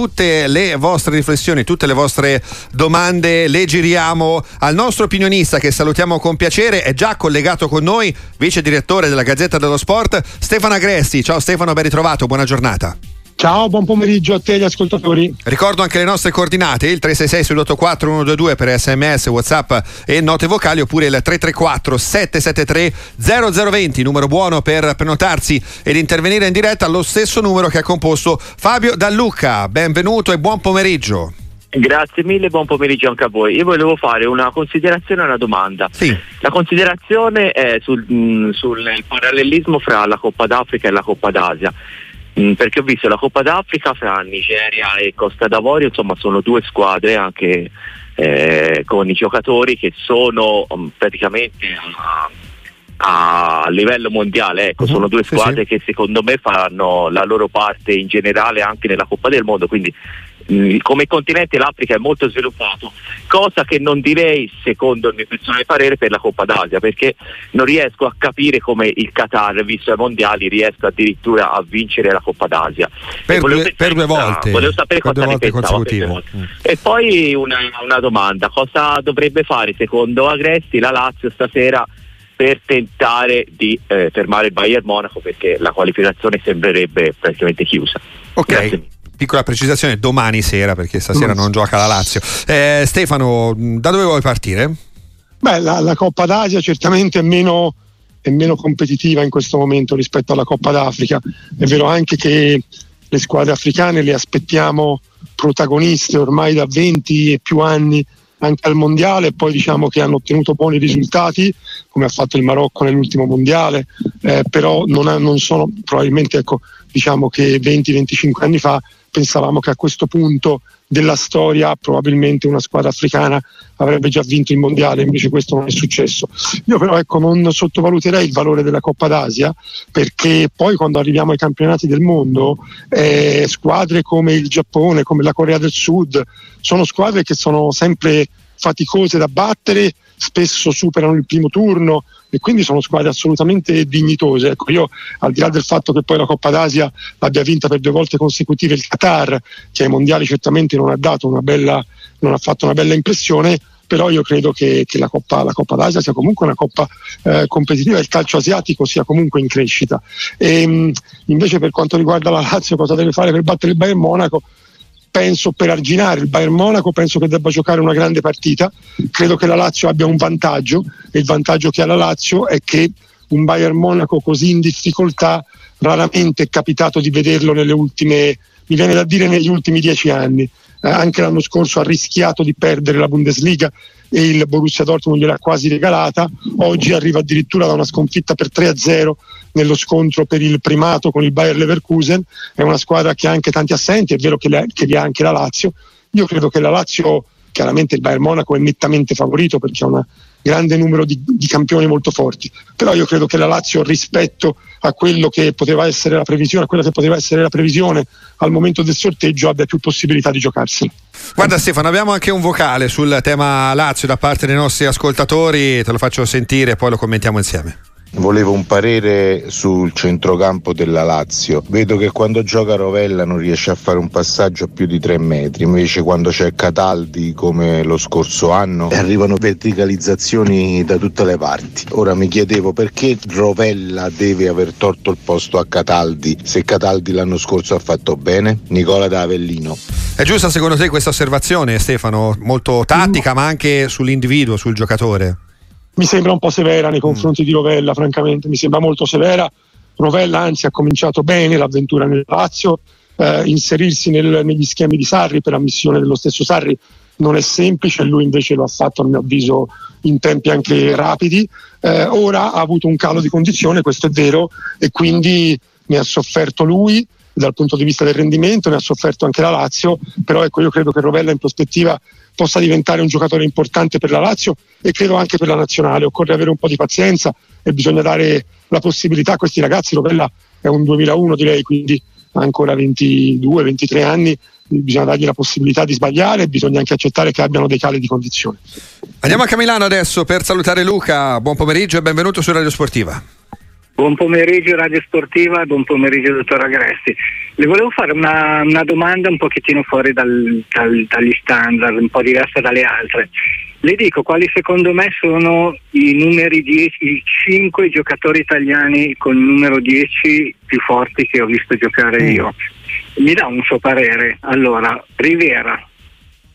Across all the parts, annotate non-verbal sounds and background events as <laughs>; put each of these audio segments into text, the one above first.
tutte le vostre riflessioni, tutte le vostre domande le giriamo al nostro opinionista che salutiamo con piacere, è già collegato con noi, vice direttore della Gazzetta dello Sport, Stefano Agresti. Ciao Stefano, ben ritrovato, buona giornata. Ciao, buon pomeriggio a te agli ascoltatori. Ricordo anche le nostre coordinate, il 366 sull'84 122 per sms, whatsapp e note vocali oppure il 334 773 0020, numero buono per prenotarsi ed intervenire in diretta allo stesso numero che ha composto Fabio Dallucca. Benvenuto e buon pomeriggio. Grazie mille, buon pomeriggio anche a voi. Io volevo fare una considerazione e una domanda. Sì. La considerazione è sul, mh, sul parallelismo fra la Coppa d'Africa e la Coppa d'Asia. Mm, perché ho visto la Coppa d'Africa fra Nigeria e Costa d'Avorio, insomma sono due squadre anche eh, con i giocatori che sono um, praticamente a, a, livello mondiale, ecco, uh-huh, sono due squadre sì, sì. che secondo me faranno la loro parte in generale anche nella Coppa del Mondo, quindi come continente l'Africa è molto sviluppato, cosa che non direi secondo il mio personale parere per la Coppa d'Asia, perché non riesco a capire come il Qatar, visto ai mondiali, riesca addirittura a vincere la Coppa d'Asia. Per, due, per due, volte. Volevo sapere cosa ne pensava. Mm. E poi una, una domanda, cosa dovrebbe fare secondo Agresti la Lazio stasera per tentare di eh, fermare il Bayern Monaco perché la qualificazione sembrerebbe praticamente chiusa. Ok. Grazie piccola precisazione, domani sera perché stasera non gioca la Lazio. Eh, Stefano, da dove vuoi partire? Beh, la, la Coppa d'Asia certamente è meno, è meno, competitiva in questo momento rispetto alla Coppa d'Africa. È vero anche che le squadre africane le aspettiamo protagoniste ormai da 20 e più anni anche al mondiale e poi diciamo che hanno ottenuto buoni risultati come ha fatto il Marocco nell'ultimo mondiale eh, però non, ha, non, sono probabilmente ecco, diciamo che 20-25 anni fa pensavamo che a questo punto della storia probabilmente una squadra africana avrebbe già vinto il mondiale, invece questo non è successo. Io però ecco, non sottovaluterei il valore della Coppa d'Asia perché poi quando arriviamo ai campionati del mondo eh, squadre come il Giappone, come la Corea del Sud, sono squadre che sono sempre faticose da battere, spesso superano il primo turno e quindi sono squadre assolutamente dignitose. Ecco, io al di là del fatto che poi la Coppa d'Asia l'abbia vinta per due volte consecutive il Qatar, che ai mondiali certamente non ha, bella, non ha fatto una bella impressione, però io credo che, che la, Coppa, la, Coppa, d'Asia sia comunque una Coppa eh, competitiva e il calcio asiatico sia comunque in crescita. E, mh, invece per quanto riguarda la Lazio cosa deve fare per battere il Bayern Monaco? Penso per arginare il Bayern Monaco, penso che debba giocare una grande partita, credo che la Lazio abbia un vantaggio e il vantaggio che ha la Lazio è che un Bayern Monaco così in difficoltà raramente è capitato di vederlo nelle ultime, mi viene da dire negli ultimi dieci anni. Eh, anche l'anno scorso ha rischiato di perdere la Bundesliga e il Borussia Dortmund gliel'ha quasi regalata, oggi arriva addirittura da una sconfitta per 3-0 nello scontro per il primato con il Bayer Leverkusen, è una squadra che ha anche tanti assenti, è vero che, le, che li ha anche la Lazio, io credo che la Lazio, chiaramente il Bayern Monaco è nettamente favorito perché ha un grande numero di, di, campioni molto forti, però io credo che la Lazio rispetto a quello che poteva essere la previsione, a quella che poteva essere la previsione al momento del sorteggio abbia più possibilità di giocarsi. Guarda Stefano, abbiamo anche un vocale sul tema Lazio da parte dei nostri ascoltatori, te lo faccio sentire e poi lo commentiamo insieme. Volevo un parere sul centrocampo della Lazio. Vedo che quando gioca Rovella non riesce a fare un passaggio a più di 3 metri, invece quando c'è Cataldi come lo scorso anno arrivano verticalizzazioni da tutte le parti. Ora mi chiedevo perché Rovella deve aver torto il posto a Cataldi se Cataldi l'anno scorso ha fatto bene? Nicola da Avellino. È giusta secondo te questa osservazione Stefano? Molto tattica ma anche sull'individuo, sul giocatore? Mi sembra un po' severa nei confronti mm. di Rovella, francamente, mi sembra molto severa. Rovella anzi ha cominciato bene l'avventura nel Lazio, eh, inserirsi nel, negli schemi di Sarri per ammissione dello stesso Sarri non è semplice, lui invece lo ha fatto a mio avviso in tempi anche rapidi. Eh, ora ha avuto un calo di condizione, questo è vero, e quindi ne ha sofferto lui dal punto di vista del rendimento, ne ha sofferto anche la Lazio, però ecco io credo che Rovella in prospettiva possa diventare un giocatore importante per la Lazio e credo anche per la nazionale. Occorre avere un po' di pazienza e bisogna dare la possibilità a questi ragazzi. Rovella è un 2001 direi, quindi ha ancora 22-23 anni, bisogna dargli la possibilità di sbagliare e bisogna anche accettare che abbiano dei cali di condizione. Andiamo a Milano adesso per salutare Luca. Buon pomeriggio e benvenuto su Radio Sportiva. Buon pomeriggio Radio Sportiva, buon pomeriggio dottor Agresti. Le volevo fare una, una domanda un pochettino fuori dal, dal, dagli standard, un po' diversa dalle altre. Le dico quali secondo me sono i numeri 10, i 5 giocatori italiani con il numero 10 più forti che ho visto giocare mm. io. Mi dà un suo parere. Allora, Rivera,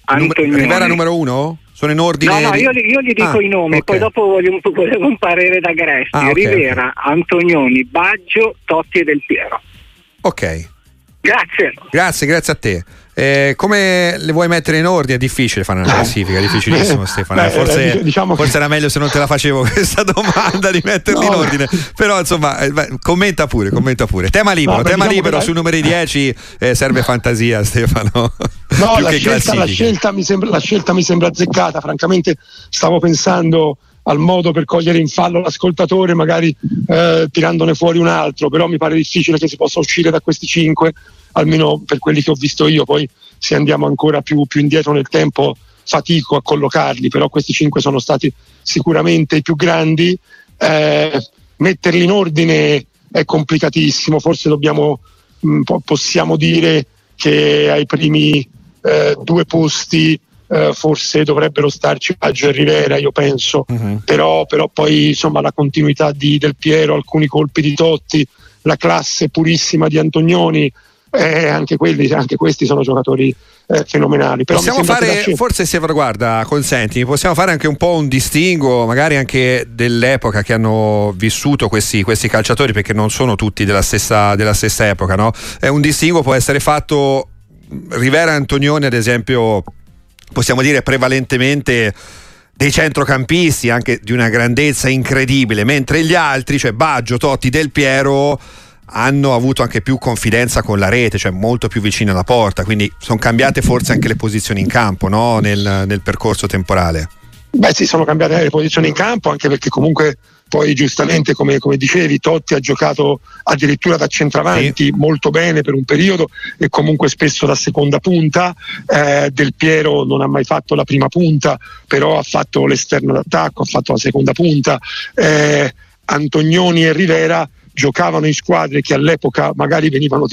Antonioni. Rivera numero 1? Sono in ordine? No, no, io, io gli dico ah, i nomi, okay. poi dopo voglio, volevo un parere da Gresti. Ah, okay, Rivera, okay. Antonioni, Baggio, Totti e Del Piero. Ok. Grazie. Grazie, grazie a te. Eh, come le vuoi mettere in ordine? È difficile fare una classifica, è difficilissimo Stefano. Beh, forse, eh, diciamo forse che... era meglio se non te la facevo <laughs> questa domanda di metterli no. in ordine. Però insomma, eh, commenta pure, commenta pure. Tema libero, no, tema diciamo libero sui numeri 10 eh, serve fantasia Stefano. <laughs> No, la scelta, la, scelta sembra, la scelta mi sembra azzeccata, francamente stavo pensando al modo per cogliere in fallo l'ascoltatore, magari eh, tirandone fuori un altro, però mi pare difficile che si possa uscire da questi cinque almeno per quelli che ho visto io, poi se andiamo ancora più, più indietro nel tempo fatico a collocarli, però questi cinque sono stati sicuramente i più grandi. Eh, metterli in ordine è complicatissimo, forse dobbiamo, mh, possiamo dire che ai primi eh, due posti eh, forse dovrebbero starci Baggio e Rivera, io penso, uh-huh. però, però, poi insomma la continuità di Del Piero, alcuni colpi di Totti, la classe purissima di Antonioni, eh, anche, quelli, anche, questi sono giocatori eh, fenomenali. Però possiamo fare, forse se guarda, consenti, possiamo fare anche un po' un distinguo, magari anche dell'epoca che hanno vissuto questi, questi calciatori, perché non sono tutti della stessa, della stessa epoca. No? Eh, un distinguo può essere fatto, Rivera Antonioni ad esempio, possiamo dire prevalentemente dei centrocampisti anche di una grandezza incredibile, mentre gli altri, cioè Baggio, Totti, Del Piero hanno avuto anche più confidenza con la rete, cioè molto più vicino alla porta, quindi sono cambiate forse anche le posizioni in campo no? nel, nel, percorso temporale. Beh sì, sono cambiate le posizioni in campo anche perché comunque poi giustamente come, come dicevi Totti ha giocato addirittura da centravanti sì. molto bene per un periodo e comunque spesso da seconda punta, eh, Del Piero non ha mai fatto la prima punta, però ha fatto l'esterno d'attacco, ha fatto la seconda punta, eh, Antonioni e Rivera giocavano in squadre che all'epoca magari venivano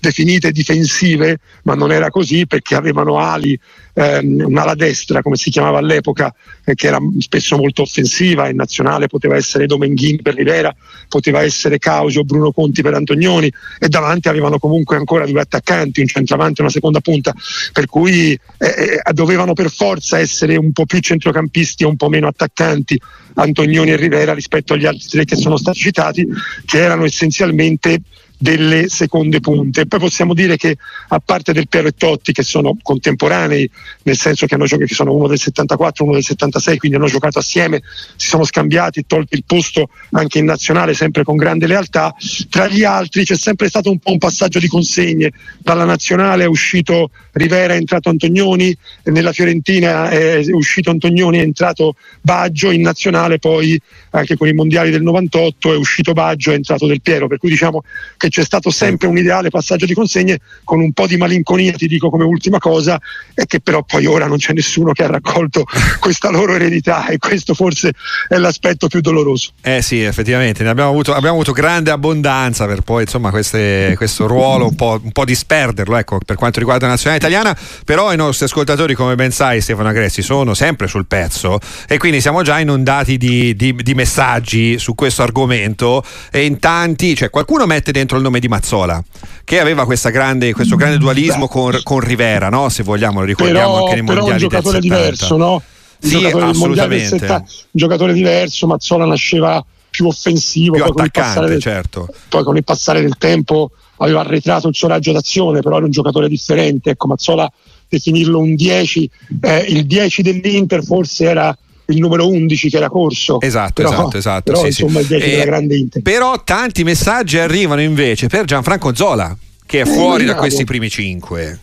definite difensive, ma non era così perché avevano ali ehm, un'ala destra, come si chiamava all'epoca, eh, che era spesso molto offensiva, in nazionale poteva essere Domenghini per Rivera, poteva essere Causio, Bruno Conti per Antonioni e davanti avevano comunque ancora due attaccanti, un centravanti e una seconda punta, per cui eh, eh, dovevano per forza essere un po' più centrocampisti e un po' meno attaccanti Antonioni e Rivera rispetto agli altri tre che sono stati citati, che erano essenzialmente delle seconde punte. Poi possiamo dire che a parte del Piero e Totti che sono contemporanei, nel senso che, hanno giocato, sono uno del 74, uno del 76, quindi hanno giocato assieme, si sono scambiati, tolti il posto anche in nazionale sempre con grande lealtà. Tra gli altri c'è sempre stato un po' un passaggio di consegne. Dalla nazionale è uscito Rivera, è entrato Antonioni, nella Fiorentina è uscito Antonioni, è entrato Baggio, in nazionale poi anche con i mondiali del 98 è uscito Baggio, è entrato Del Piero, per cui diciamo che c'è stato sempre un ideale passaggio di consegne con un po' di malinconia, ti dico come ultima cosa, e che però poi ora non c'è nessuno che ha raccolto <laughs> questa loro eredità e questo forse è l'aspetto più doloroso. Eh sì, effettivamente, ne abbiamo avuto, abbiamo avuto grande abbondanza per poi insomma queste, questo ruolo un po', un po', disperderlo ecco, per quanto riguarda la nazionale italiana, però i nostri ascoltatori come ben sai Stefano Agressi sono sempre sul pezzo e quindi siamo già inondati di, di, di messaggi su questo argomento e in tanti, cioè qualcuno mette dentro il nome di Mazzola che aveva grande, questo grande dualismo con, con, Rivera, no? se vogliamo, lo ricordiamo però, anche nei però mondiali un giocatore diverso, no? Un sì, giocatore assolutamente. 70, un giocatore diverso, Mazzola nasceva più offensivo, più poi, attaccante, con del, certo. poi con il passare del tempo aveva arretrato il suo raggio d'azione, però era un giocatore differente. Ecco, Mazzola definirlo un 10, eh, il 10 dell'Inter forse era il numero 11 che era corso. Esatto, però, esatto, esatto. Però, sì, insomma, sì. il 10 della grande Inter. Però tanti messaggi arrivano invece per Gianfranco Zola, che è eh, fuori da questi primi 5.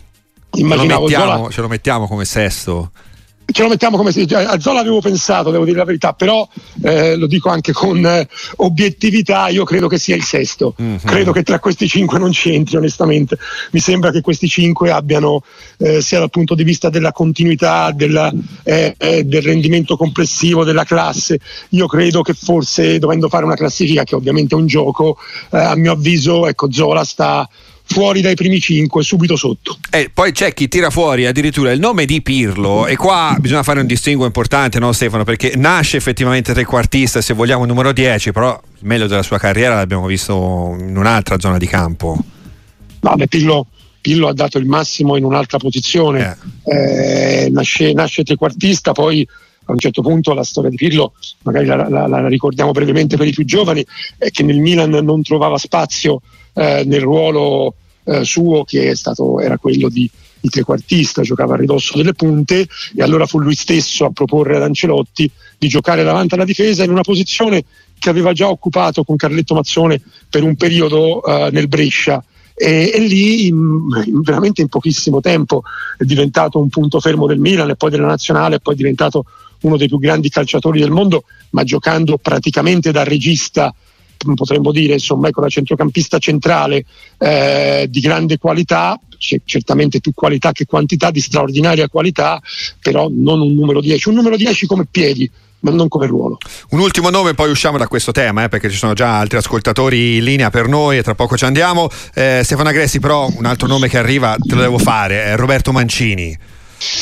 Immaginavo ce lo, mettiamo, Zola... ce lo mettiamo come sesto. Ce lo mettiamo come si dice, a Zola avevo pensato, devo dire la verità, però eh, lo dico anche con eh, obiettività, io credo che sia il sesto, mm-hmm. credo che tra questi cinque non c'entri onestamente, mi sembra che questi cinque abbiano eh, sia dal punto di vista della continuità, della, eh, eh, del rendimento complessivo della classe, io credo che forse dovendo fare una classifica che ovviamente è un gioco, eh, a mio avviso ecco Zola sta fuori dai primi cinque, subito sotto. E poi c'è chi tira fuori addirittura il nome di Pirlo e qua bisogna fare un distinguo importante, no Stefano? Perché nasce effettivamente trequartista, se vogliamo numero 10, però il meglio della sua carriera l'abbiamo visto in un'altra zona di campo. Vabbè, Pirlo, Pirlo ha dato il massimo in un'altra posizione, eh. Eh, nasce, nasce trequartista, poi a un certo punto la storia di Pirlo, magari la, la, la, ricordiamo brevemente per i più giovani, è che nel Milan non trovava spazio eh, nel ruolo eh, suo che stato, era quello di, di, trequartista, giocava a ridosso delle punte e allora fu lui stesso a proporre ad Ancelotti di giocare davanti alla difesa in una posizione che aveva già occupato con Carletto Mazzone per un periodo eh, nel Brescia. E, e lì in, in, veramente in pochissimo tempo è diventato un punto fermo del Milan e poi della nazionale e poi è diventato uno dei più grandi calciatori del mondo ma giocando praticamente da regista potremmo dire, insomma, ecco, la centrocampista centrale eh, di grande qualità, c- certamente più qualità che quantità, di straordinaria qualità, però non un numero 10, un numero 10 come piedi, ma non come ruolo. Un ultimo nome, poi usciamo da questo tema, eh, perché ci sono già altri ascoltatori in linea per noi e tra poco ci andiamo. Eh, Stefano Agressi, però, un altro nome che arriva, te lo devo fare, è Roberto Mancini.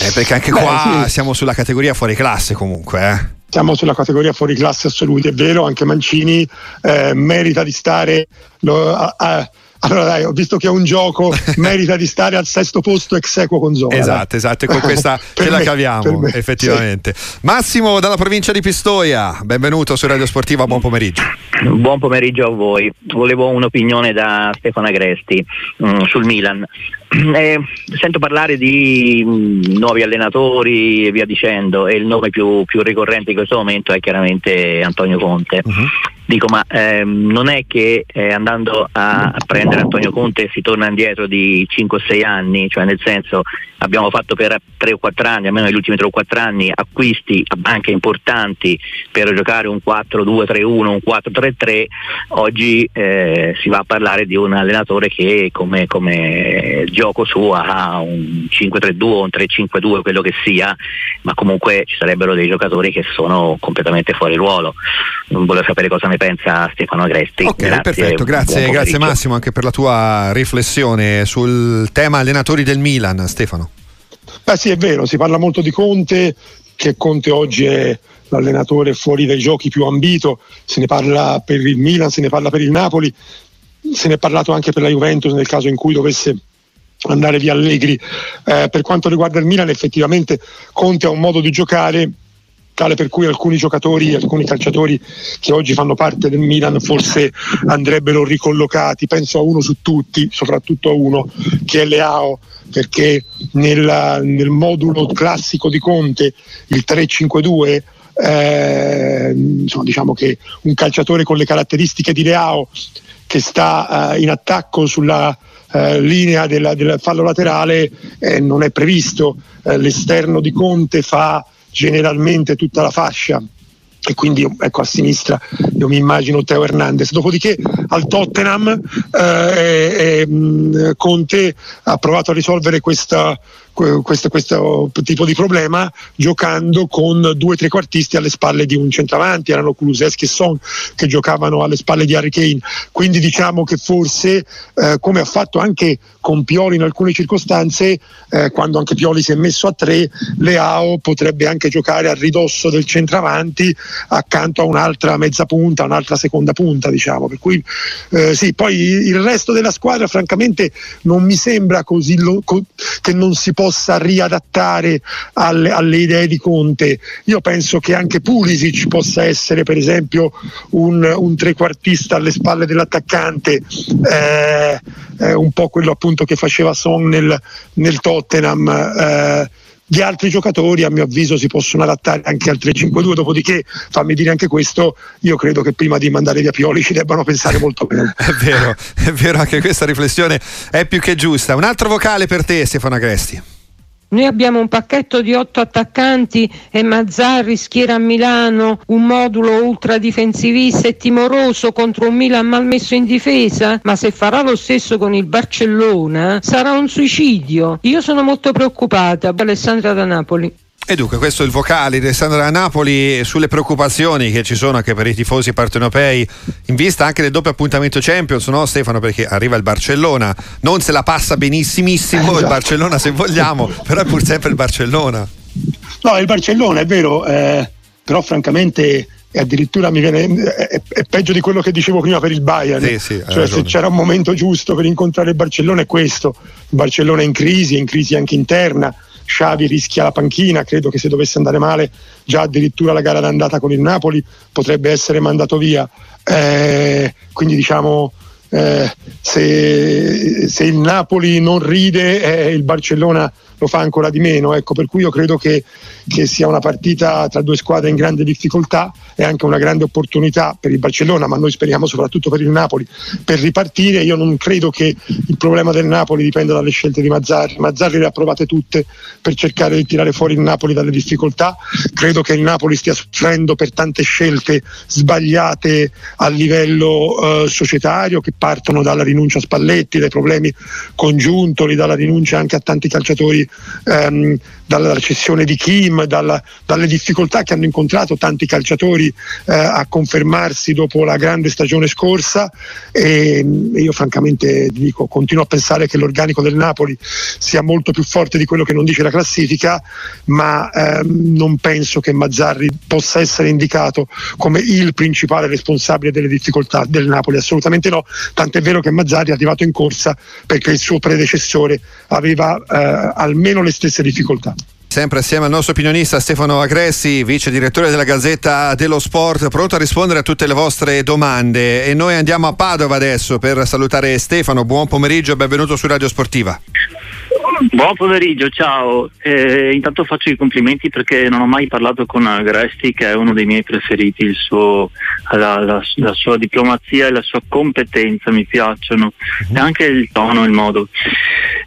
Eh, perché anche Beh, qua sì. siamo sulla categoria fuori classe comunque. Siamo sulla categoria fuori classe assoluti, è vero, anche Mancini eh, merita di stare lo, a, a, allora dai, ho visto che è un gioco, <laughs> merita di stare al sesto posto ex equo con Zola. Esatto, esatto, e con questa <laughs> ce la caviamo, me, effettivamente. Sì. Massimo dalla provincia di Pistoia, benvenuto su Radio Sportiva, buon pomeriggio. Buon pomeriggio a voi. Volevo un'opinione da Stefano Agresti um, sul Milan. Eh, sento parlare di mh, nuovi allenatori e via dicendo e il nome più, più, ricorrente in questo momento è chiaramente Antonio Conte. Uh-huh. Dico, ma ehm, non è che eh, andando a, a, prendere Antonio Conte si torna indietro di 5-6 anni, cioè nel senso abbiamo fatto per 3 o 4 anni, almeno negli ultimi 3 o 4 anni, acquisti a banche importanti per giocare un 4-2-3-1, un 4-3-3, oggi eh, si va a parlare di un allenatore che come, come gioco suo ha un 5-3-2, un 3-5-2, quello che sia, ma comunque ci sarebbero dei giocatori che sono completamente fuori ruolo. Volevo sapere cosa ne pensa Stefano Agresti. Ok, grazie, perfetto, grazie, grazie Massimo anche per la tua riflessione sul tema allenatori del Milan, Stefano. Beh sì, è vero, si parla molto di Conte, che Conte oggi è l'allenatore fuori dai giochi più ambito, se ne parla per il Milan, se ne parla per il Napoli, se ne è parlato anche per la Juventus nel caso in cui dovesse andare via Allegri. Eh, per quanto riguarda il Milan effettivamente Conte ha un modo di giocare tale per cui alcuni giocatori, alcuni calciatori che oggi fanno parte del Milan forse andrebbero ricollocati, penso a uno su tutti, soprattutto a uno che è Leao, perché nel, nel modulo classico di Conte, il 3-5-2, eh, insomma, diciamo che un calciatore con le caratteristiche di Leao che sta eh, in attacco sulla eh, linea della, del fallo laterale eh, non è previsto, eh, l'esterno di Conte fa generalmente tutta la fascia. E quindi ecco a sinistra io mi immagino Teo Hernandez. Dopodiché al Tottenham eh, eh, Conte ha provato a risolvere questa, questo, questo, tipo di problema giocando con due trequartisti alle spalle di un centravanti, erano Kuluseschi e Son che giocavano alle spalle di Harry Kane. Quindi diciamo che forse, eh, come ha fatto anche con Pioli in alcune circostanze, eh, quando anche Pioli si è messo a tre, Leao potrebbe anche giocare a ridosso del centravanti accanto a un'altra mezza punta, un'altra seconda punta, diciamo. Per cui eh, sì, poi il resto della squadra francamente non mi sembra così lo, co- che non si possa riadattare alle, alle, idee di Conte. Io penso che anche Pulisic possa essere per esempio un, un trequartista alle spalle dell'attaccante, eh, eh, un po' quello appunto che faceva Son nel, nel Tottenham. Eh, gli altri giocatori a mio avviso si possono adattare anche al 3-5-2 dopodiché fammi dire anche questo io credo che prima di mandare via Pioli ci debbano pensare molto bene <laughs> è vero è vero anche questa riflessione è più che giusta un altro vocale per te Stefano Agresti Noi abbiamo un pacchetto di otto attaccanti e Mazzarri schiera a Milano un modulo ultradifensivista e timoroso contro un Milan mal messo in difesa, ma se farà lo stesso con il Barcellona sarà un suicidio. Io sono molto preoccupata. Alessandra da Napoli. E dunque questo è il vocale di Alessandra Napoli sulle preoccupazioni che ci sono anche per i tifosi partenopei in vista anche del doppio appuntamento Champions, no Stefano? Perché arriva il Barcellona, non se la passa benissimissimo eh, il Barcellona se vogliamo, <laughs> però è pur sempre il Barcellona. No, il Barcellona è vero, eh, però francamente addirittura mi viene è, è, peggio di quello che dicevo prima per il Bayern. Sì, sì, cioè se c'era un momento giusto per incontrare il Barcellona è questo. Il Barcellona è in crisi, è in crisi anche interna Xavi rischia la panchina, credo che se dovesse andare male già addirittura la gara d'andata con il Napoli potrebbe essere mandato via. Eh, quindi diciamo eh, se, se, il Napoli non ride eh, il Barcellona lo fa ancora di meno. Ecco, per cui io credo che, che, sia una partita tra due squadre in grande difficoltà e anche una grande opportunità per il Barcellona, ma noi speriamo soprattutto per il Napoli per ripartire. Io non credo che il problema del Napoli dipenda dalle scelte di Mazzarri. Mazzarri le ha provate tutte per cercare di tirare fuori il Napoli dalle difficoltà. Credo che il Napoli stia soffrendo per tante scelte sbagliate a livello eh, societario che partono dalla rinuncia a Spalletti, dai problemi congiuntoli, dalla rinuncia anche a tanti calciatori ehm, dalla recessione di Kim, dalla, dalle difficoltà che hanno incontrato tanti calciatori eh, a confermarsi dopo la grande stagione scorsa. E, e io francamente dico, continuo a pensare che l'organico del Napoli sia molto più forte di quello che non dice la classifica, ma ehm, non penso che Mazzarri possa essere indicato come il principale responsabile delle difficoltà del Napoli, assolutamente no, tant'è vero che Mazzarri è arrivato in corsa perché il suo predecessore aveva eh, almeno le stesse difficoltà. Sempre assieme al nostro opinionista Stefano Agressi, vice direttore della Gazzetta dello Sport, pronto a rispondere a tutte le vostre domande. E noi andiamo a Padova adesso per salutare Stefano. Buon pomeriggio e benvenuto su Radio Sportiva. Buon pomeriggio, ciao. Eh, intanto faccio i complimenti perché non ho mai parlato con Agresti, che è uno dei miei preferiti. Suo, la, la, la, sua diplomazia e la sua competenza mi piacciono, e anche il tono, il modo.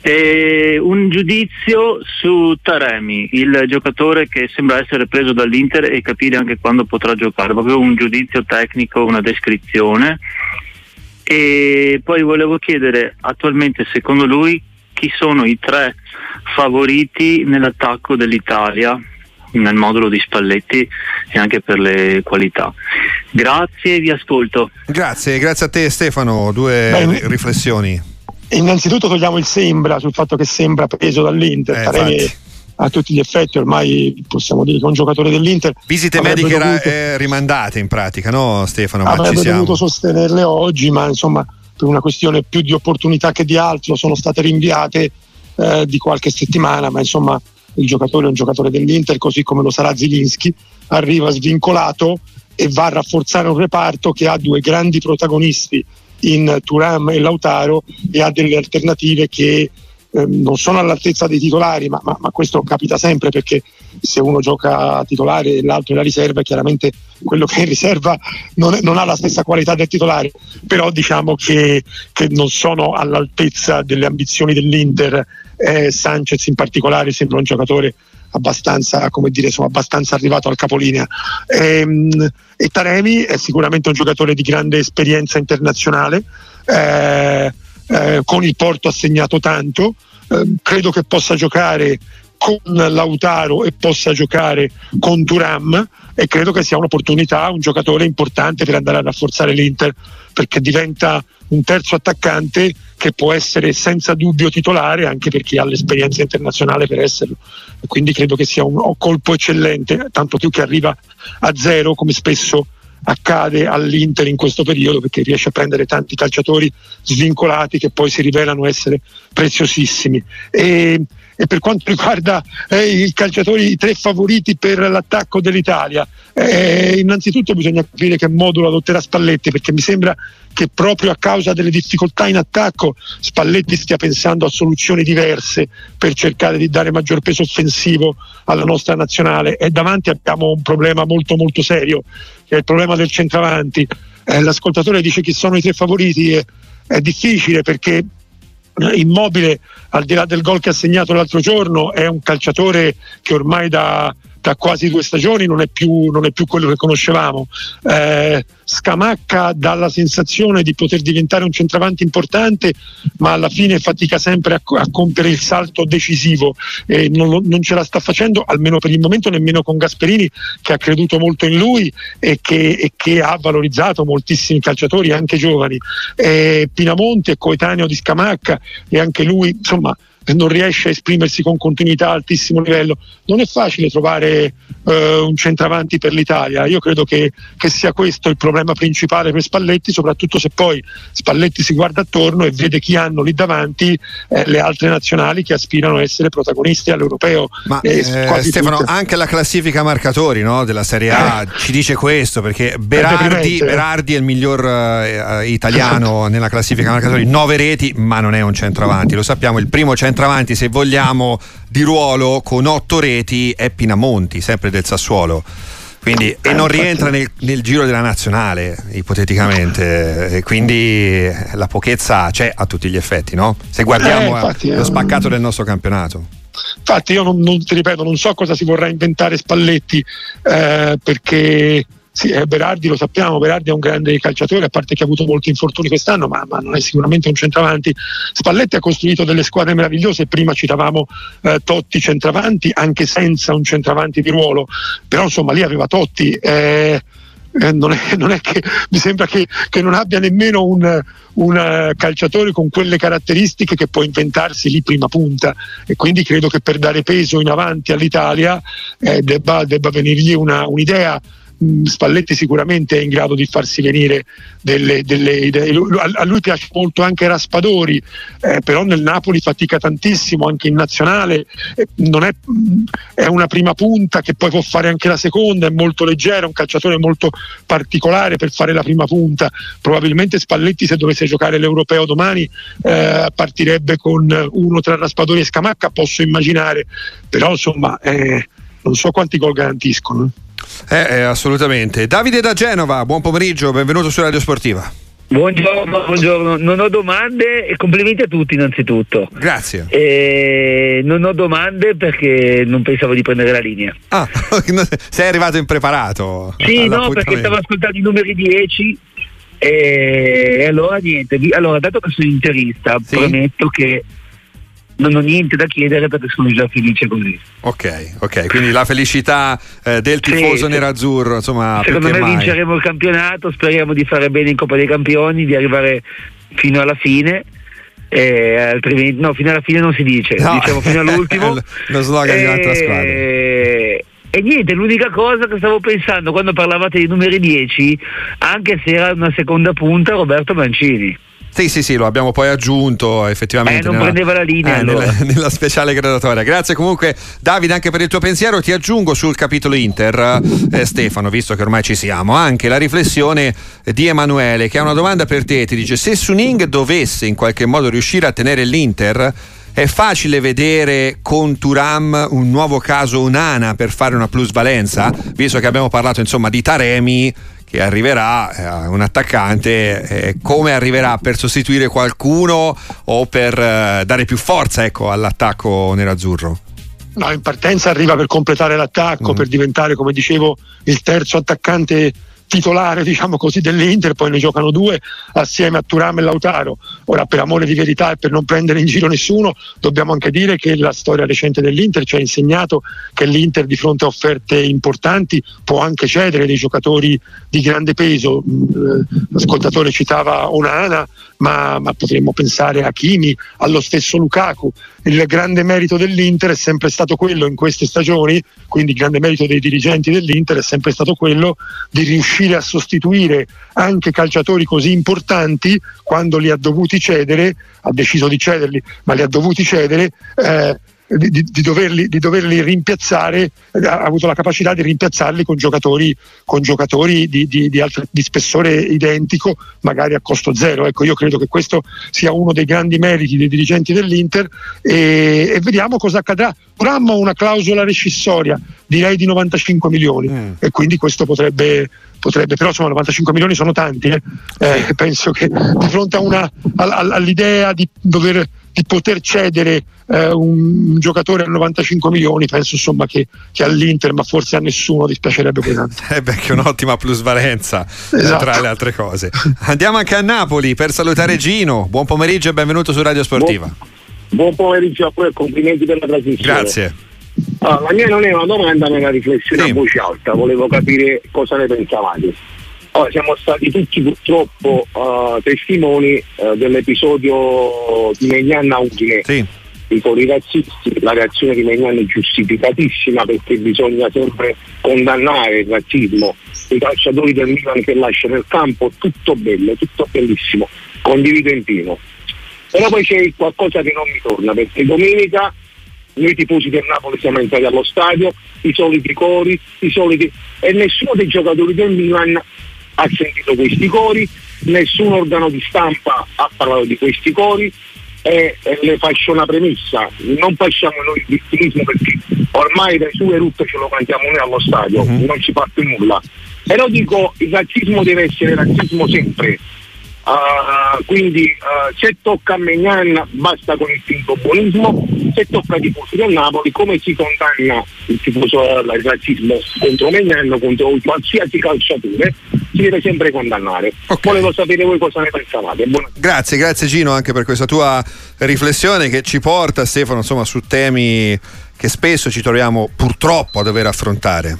Eh, un giudizio su Taremi, il giocatore che sembra essere preso dall'Inter e capire anche quando potrà giocare. Proprio un giudizio tecnico, una descrizione. E poi volevo chiedere attualmente, secondo lui, chi sono i tre favoriti nell'attacco dell'Italia nel modulo di Spalletti e anche per le qualità. Grazie, vi ascolto. Grazie, grazie a te Stefano, due Beh, riflessioni. Innanzitutto togliamo il sembra sul fatto che sembra preso dall'Inter. Eh, a tutti gli effetti ormai possiamo dire che è un giocatore dell'Inter. Visite mediche dovuto, eh, rimandate in pratica, no Stefano? Ma avrebbe dovuto sostenerle oggi, ma insomma per una questione più di opportunità che di altro sono state rinviate eh, di qualche settimana, ma insomma il giocatore è un giocatore dell'Inter, così come lo sarà Zilinski, arriva svincolato e va a rafforzare un reparto che ha due grandi protagonisti in Turam e Lautaro e ha delle alternative che eh, non sono all'altezza dei titolari, ma, ma, ma, questo capita sempre perché se uno gioca titolare e l'altro è la riserva, chiaramente quello che è in riserva non, è, non ha la stessa qualità del titolare, però diciamo che, che non sono all'altezza delle ambizioni dell'Inter. Eh, Sanchez in particolare sembra un giocatore abbastanza, come dire, insomma, abbastanza arrivato al capolinea. E, ehm, e Taremi è sicuramente un giocatore di grande esperienza internazionale. Eh, eh, con il Porto ha segnato tanto, eh, credo che possa giocare con Lautaro e possa giocare con Turam e credo che sia un'opportunità, un giocatore importante per andare a rafforzare l'Inter perché diventa un terzo attaccante che può essere senza dubbio titolare anche per chi ha l'esperienza internazionale per esserlo. Quindi credo che sia un colpo eccellente, tanto più che arriva a zero come spesso accade all'Inter in questo periodo perché riesce a prendere tanti calciatori svincolati che poi si rivelano essere preziosissimi. E, e per quanto riguarda eh, i calciatori, i tre favoriti per l'attacco dell'Italia, eh, innanzitutto bisogna capire che modulo adotterà Spalletti perché mi sembra che proprio a causa delle difficoltà in attacco Spalletti stia pensando a soluzioni diverse per cercare di dare maggior peso offensivo alla nostra nazionale e davanti abbiamo un problema molto molto serio che è il problema del centravanti. Eh, l'ascoltatore dice chi sono i tre favoriti, è, è difficile perché Immobile, al di là del gol che ha segnato l'altro giorno, è un calciatore che ormai da, da quasi due stagioni non è più, non è più quello che conoscevamo. Eh, Scamacca dà la sensazione di poter diventare un centravanti importante, ma alla fine fatica sempre a, a compiere il salto decisivo e non, non, ce la sta facendo, almeno per il momento, nemmeno con Gasperini che ha creduto molto in lui e che, e che ha valorizzato moltissimi calciatori, anche giovani. Eh, Pinamonte coetaneo di Scamacca e anche lui, insomma, non riesce a esprimersi con continuità a altissimo livello. Non è facile trovare eh, un centravanti per l'Italia. Io credo che, che, sia questo il problema principale per Spalletti, soprattutto se poi Spalletti si guarda attorno e vede chi hanno lì davanti eh, le altre nazionali che aspirano a essere protagonisti all'europeo. Ma eh, Stefano, tutte. anche la classifica marcatori no, della Serie A eh. ci dice questo, perché Berardi, Berardi è il miglior eh, italiano <laughs> nella classifica marcatori, nove reti, ma non è un centravanti. Lo sappiamo, il primo centravanti centravanti, se vogliamo, di ruolo con otto reti è Pinamonti, sempre del Sassuolo. Quindi, e non rientra nel, nel, giro della nazionale, ipoteticamente. E quindi la pochezza c'è a tutti gli effetti, no? Se guardiamo eh, infatti, lo spaccato del nostro campionato. Infatti, io non, non, ti ripeto, non so cosa si vorrà inventare Spalletti, eh, perché sì, eh, Berardi lo sappiamo, Berardi è un grande calciatore, a parte che ha avuto molti infortuni quest'anno, ma, ma non è sicuramente un centravanti. Spalletti ha costruito delle squadre meravigliose, prima citavamo eh, Totti centravanti, anche senza un centravanti di ruolo, però insomma lì aveva Totti. Eh, eh, non, è, non, è, che mi sembra che, che non abbia nemmeno un, un, calciatore con quelle caratteristiche che può inventarsi lì prima punta e quindi credo che per dare peso in avanti all'Italia eh, debba, debba venirgli una, un'idea Spalletti sicuramente è in grado di farsi venire delle, delle idee. A lui piace molto anche Raspadori, eh, però nel Napoli fatica tantissimo, anche in nazionale. Eh, è, è, una prima punta che poi può fare anche la seconda, è molto leggero, è un calciatore molto particolare per fare la prima punta. Probabilmente Spalletti se dovesse giocare l'Europeo domani eh, partirebbe con uno tra Raspadori e Scamacca, posso immaginare, però insomma eh, non so quanti gol garantiscono. Eh, eh, assolutamente. Davide da Genova, buon pomeriggio, benvenuto su Radio Sportiva. Buongiorno, buongiorno, non ho domande e complimenti a tutti innanzitutto. Grazie. E non ho domande perché non pensavo di prendere la linea. Ah, <laughs> sei arrivato impreparato. Sì, no, perché stavo ascoltando i numeri 10 e allora niente. Allora, dato che sono interista, sì? prometto che non ho niente da chiedere perché sono già felice così. Ok, ok, quindi la felicità eh, del tifoso sì, nerazzurro, insomma. Secondo me mai? vinceremo il campionato, speriamo di fare bene in Coppa dei Campioni, di arrivare fino alla fine. Eh, altrimenti, no, fino alla fine non si dice, no. diciamo fino all'ultimo. <laughs> lo slogan di un'altra squadra. E niente, l'unica cosa che stavo pensando quando parlavate di numeri 10, anche se era una seconda punta, Roberto Mancini. Sì, sì, sì, lo abbiamo poi aggiunto effettivamente. Eh, non nella, prendeva la linea. Eh, allora. nella, <laughs> nella, speciale gradatoria. Grazie comunque Davide anche per il tuo pensiero. Ti aggiungo sul capitolo Inter, eh, Stefano, visto che ormai ci siamo, anche la riflessione di Emanuele che ha una domanda per te. Ti dice se Suning dovesse in qualche modo riuscire a tenere l'Inter è facile vedere con Turam un nuovo caso Unana per fare una plusvalenza, visto che abbiamo parlato insomma di Taremi che arriverà, eh, un attaccante, eh, come arriverà per sostituire qualcuno o per eh, dare più forza ecco, all'attacco nerazzurro? No, in partenza arriva per completare l'attacco, mm. per diventare, come dicevo, il terzo attaccante titolare diciamo così, dell'Inter, poi ne giocano due assieme a Turam e Lautaro. Ora per amore di verità e per non prendere in giro nessuno dobbiamo anche dire che la storia recente dell'Inter ci ha insegnato che l'Inter di fronte a offerte importanti può anche cedere dei giocatori di grande peso. Mm, eh, l'ascoltatore citava Onana, ma, ma potremmo pensare a Kimi, allo stesso Lukaku. Il grande merito dell'Inter è sempre stato quello in queste stagioni, quindi il grande merito dei dirigenti dell'Inter è sempre stato quello di riuscire a sostituire anche calciatori così importanti quando li ha dovuti cedere, ha deciso di cederli, ma li ha dovuti cedere. Eh, di, di, doverli, di, doverli, rimpiazzare, ha avuto la capacità di rimpiazzarli con giocatori, con giocatori di, di, altro, di, spessore identico, magari a costo zero. Ecco, io credo che questo sia uno dei grandi meriti dei dirigenti dell'Inter e, e vediamo cosa accadrà. Turam ha una clausola rescissoria, direi di 95 milioni mm. e quindi questo potrebbe, potrebbe, però insomma 95 milioni sono tanti, eh? Eh, penso che di fronte una, all'idea di dover di poter cedere eh, un, un, giocatore a 95 milioni, penso insomma che, che, all'Inter, ma forse a nessuno dispiacerebbe così tanto. <laughs> Eh beh, che un'ottima plusvalenza esatto. tra le altre cose. Andiamo anche a Napoli per salutare Gino. Buon pomeriggio e benvenuto su Radio Sportiva. Buon, buon pomeriggio a voi e complimenti per la trasmissione. Grazie. Allora, la mia non è una domanda ma una riflessione sì. a voce alta, volevo capire cosa ne pensavate. Allora, siamo stati tutti purtroppo uh, testimoni uh, dell'episodio di Megnanna Udine. Sì. Con i razzisti, la reazione di Megnanna è giustificatissima perché bisogna sempre condannare il razzismo. I calciatori del Milan che lasciano il campo, tutto bello, tutto bellissimo, condivido in pieno. Però poi c'è qualcosa che non mi torna perché domenica noi tifosi del Napoli siamo entrati allo stadio, i soliti cori, i soliti... e nessuno dei giocatori del Milan ha sentito questi cori, nessun organo di stampa ha parlato di questi cori e, e le faccio una premessa, non facciamo noi il vittimismo perché ormai dai su e rutte ce lo cantiamo noi allo stadio, uh-huh. non ci fa più nulla. Però dico, il razzismo deve essere razzismo sempre, Uh, quindi uh, se tocca a Megnan basta con il finto buonismo, se tocca ai tifosi del Napoli come si condanna il tifoso il razzismo contro Megnan, contro qualsiasi calciatore, si deve sempre condannare. Okay. Volevo sapere voi cosa ne pensavate. Buona... Grazie, grazie Gino anche per questa tua riflessione che ci porta Stefano insomma, su temi che spesso ci troviamo purtroppo a dover affrontare.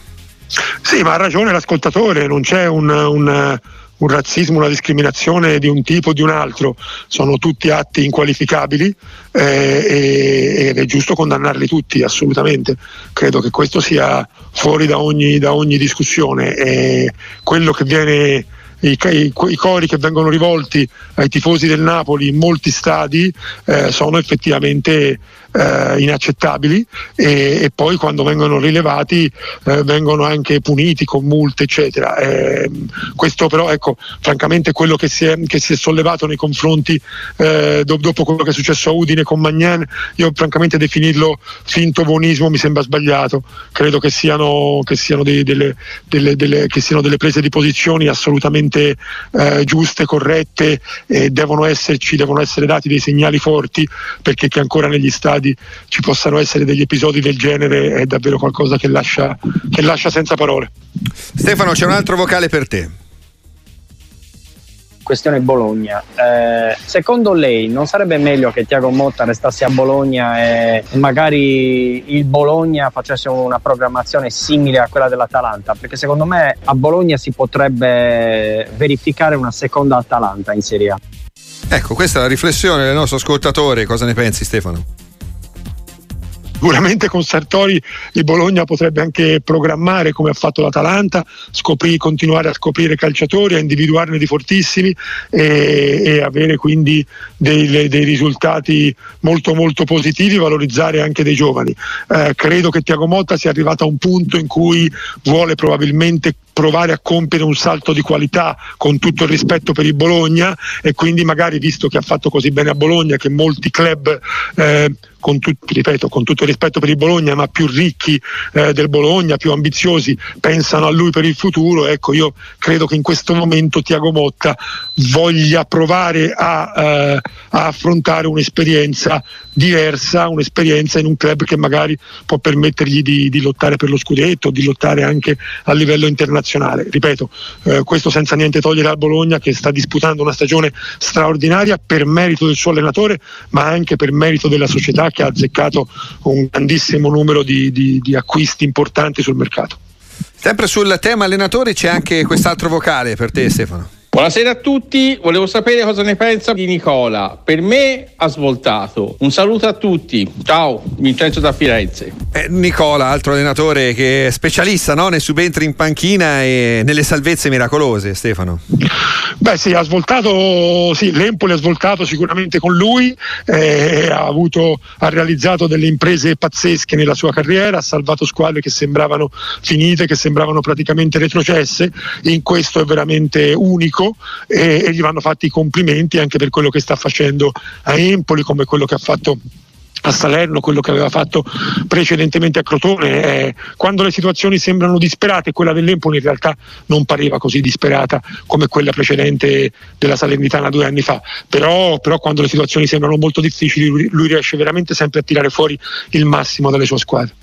Sì, ma ha ragione l'ascoltatore, non c'è un, un un razzismo, una discriminazione di un tipo o di un altro, sono tutti atti inqualificabili eh, ed è giusto condannarli tutti, assolutamente. Credo che questo sia fuori da ogni, da ogni discussione. E quello che viene i, i, i, cori che vengono rivolti ai tifosi del Napoli in molti stadi eh, sono effettivamente eh, inaccettabili e, e, poi quando vengono rilevati eh, vengono anche puniti con multe eccetera. Eh, questo però ecco francamente quello che si è, che si è sollevato nei confronti eh, do, dopo quello che è successo a Udine con Magnan io francamente definirlo finto buonismo mi sembra sbagliato credo che siano, che siano, dei, delle, delle, delle, che siano delle prese di posizioni assolutamente eh, giuste, corrette e devono esserci, devono essere dati dei segnali forti perché che ancora negli stadi stadi ci possano essere degli episodi del genere è davvero qualcosa che lascia, che lascia senza parole. Stefano, c'è un altro vocale per te questione Bologna. Eh, secondo lei non sarebbe meglio che Tiago Motta restasse a Bologna e magari il Bologna facesse una programmazione simile a quella dell'Atalanta? Perché secondo me a Bologna si potrebbe verificare una seconda Atalanta in Serie A. Ecco, questa è la riflessione del nostro ascoltatore. Cosa ne pensi Stefano? Sicuramente con Sartori il Bologna potrebbe anche programmare come ha fatto l'Atalanta, scopri, continuare a scoprire calciatori, a individuarne di fortissimi e, e avere quindi dei, dei, risultati molto molto positivi, valorizzare anche dei giovani. Eh, credo che Tiago Motta sia arrivato a un punto in cui vuole probabilmente provare a compiere un salto di qualità con tutto il rispetto per il Bologna e quindi magari visto che ha fatto così bene a Bologna che molti club eh, con, tut, ripeto, con tutto il rispetto per il Bologna, ma più ricchi eh, del Bologna, più ambiziosi, pensano a lui per il futuro. Ecco, io credo che in questo momento Tiago Motta voglia provare a, eh, a affrontare un'esperienza diversa, un'esperienza in un club che magari può permettergli di, di lottare per lo scudetto, di lottare anche a livello internazionale nazionale. Ripeto, eh, questo senza niente togliere al Bologna che sta disputando una stagione straordinaria per merito del suo allenatore, ma anche per merito della società che ha azzeccato un grandissimo numero di, di, di acquisti importanti sul mercato. Sempre sul tema allenatori c'è anche quest'altro vocale per te Stefano. Buonasera a tutti, volevo sapere cosa ne pensa di Nicola. Per me ha svoltato. Un saluto a tutti. Ciao, Vincenzo da Firenze. Eh, Nicola, altro allenatore che è specialista no? nei subentri in panchina e nelle salvezze miracolose, Stefano. Beh sì, ha svoltato, sì, l'Empoli ha svoltato sicuramente con lui, eh, ha, avuto, ha realizzato delle imprese pazzesche nella sua carriera, ha salvato squadre che sembravano finite, che sembravano praticamente retrocesse. In questo è veramente unico e, e gli vanno fatti i complimenti anche per quello che sta facendo a Empoli, come quello che ha fatto a Salerno, quello che aveva fatto precedentemente a Crotone. Eh, quando le situazioni sembrano disperate, quella dell'Empoli in realtà non pareva così disperata come quella precedente della Salernitana due anni fa. Però, però quando le situazioni sembrano molto difficili, lui, lui riesce veramente sempre a tirare fuori il massimo dalle sue squadre.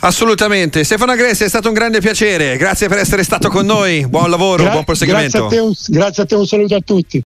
Assolutamente. Stefano Agressi è stato un grande piacere. Grazie per essere stato con noi. Buon lavoro, Gra- buon proseguimento. Grazie a, te, un, grazie a te, un saluto a tutti.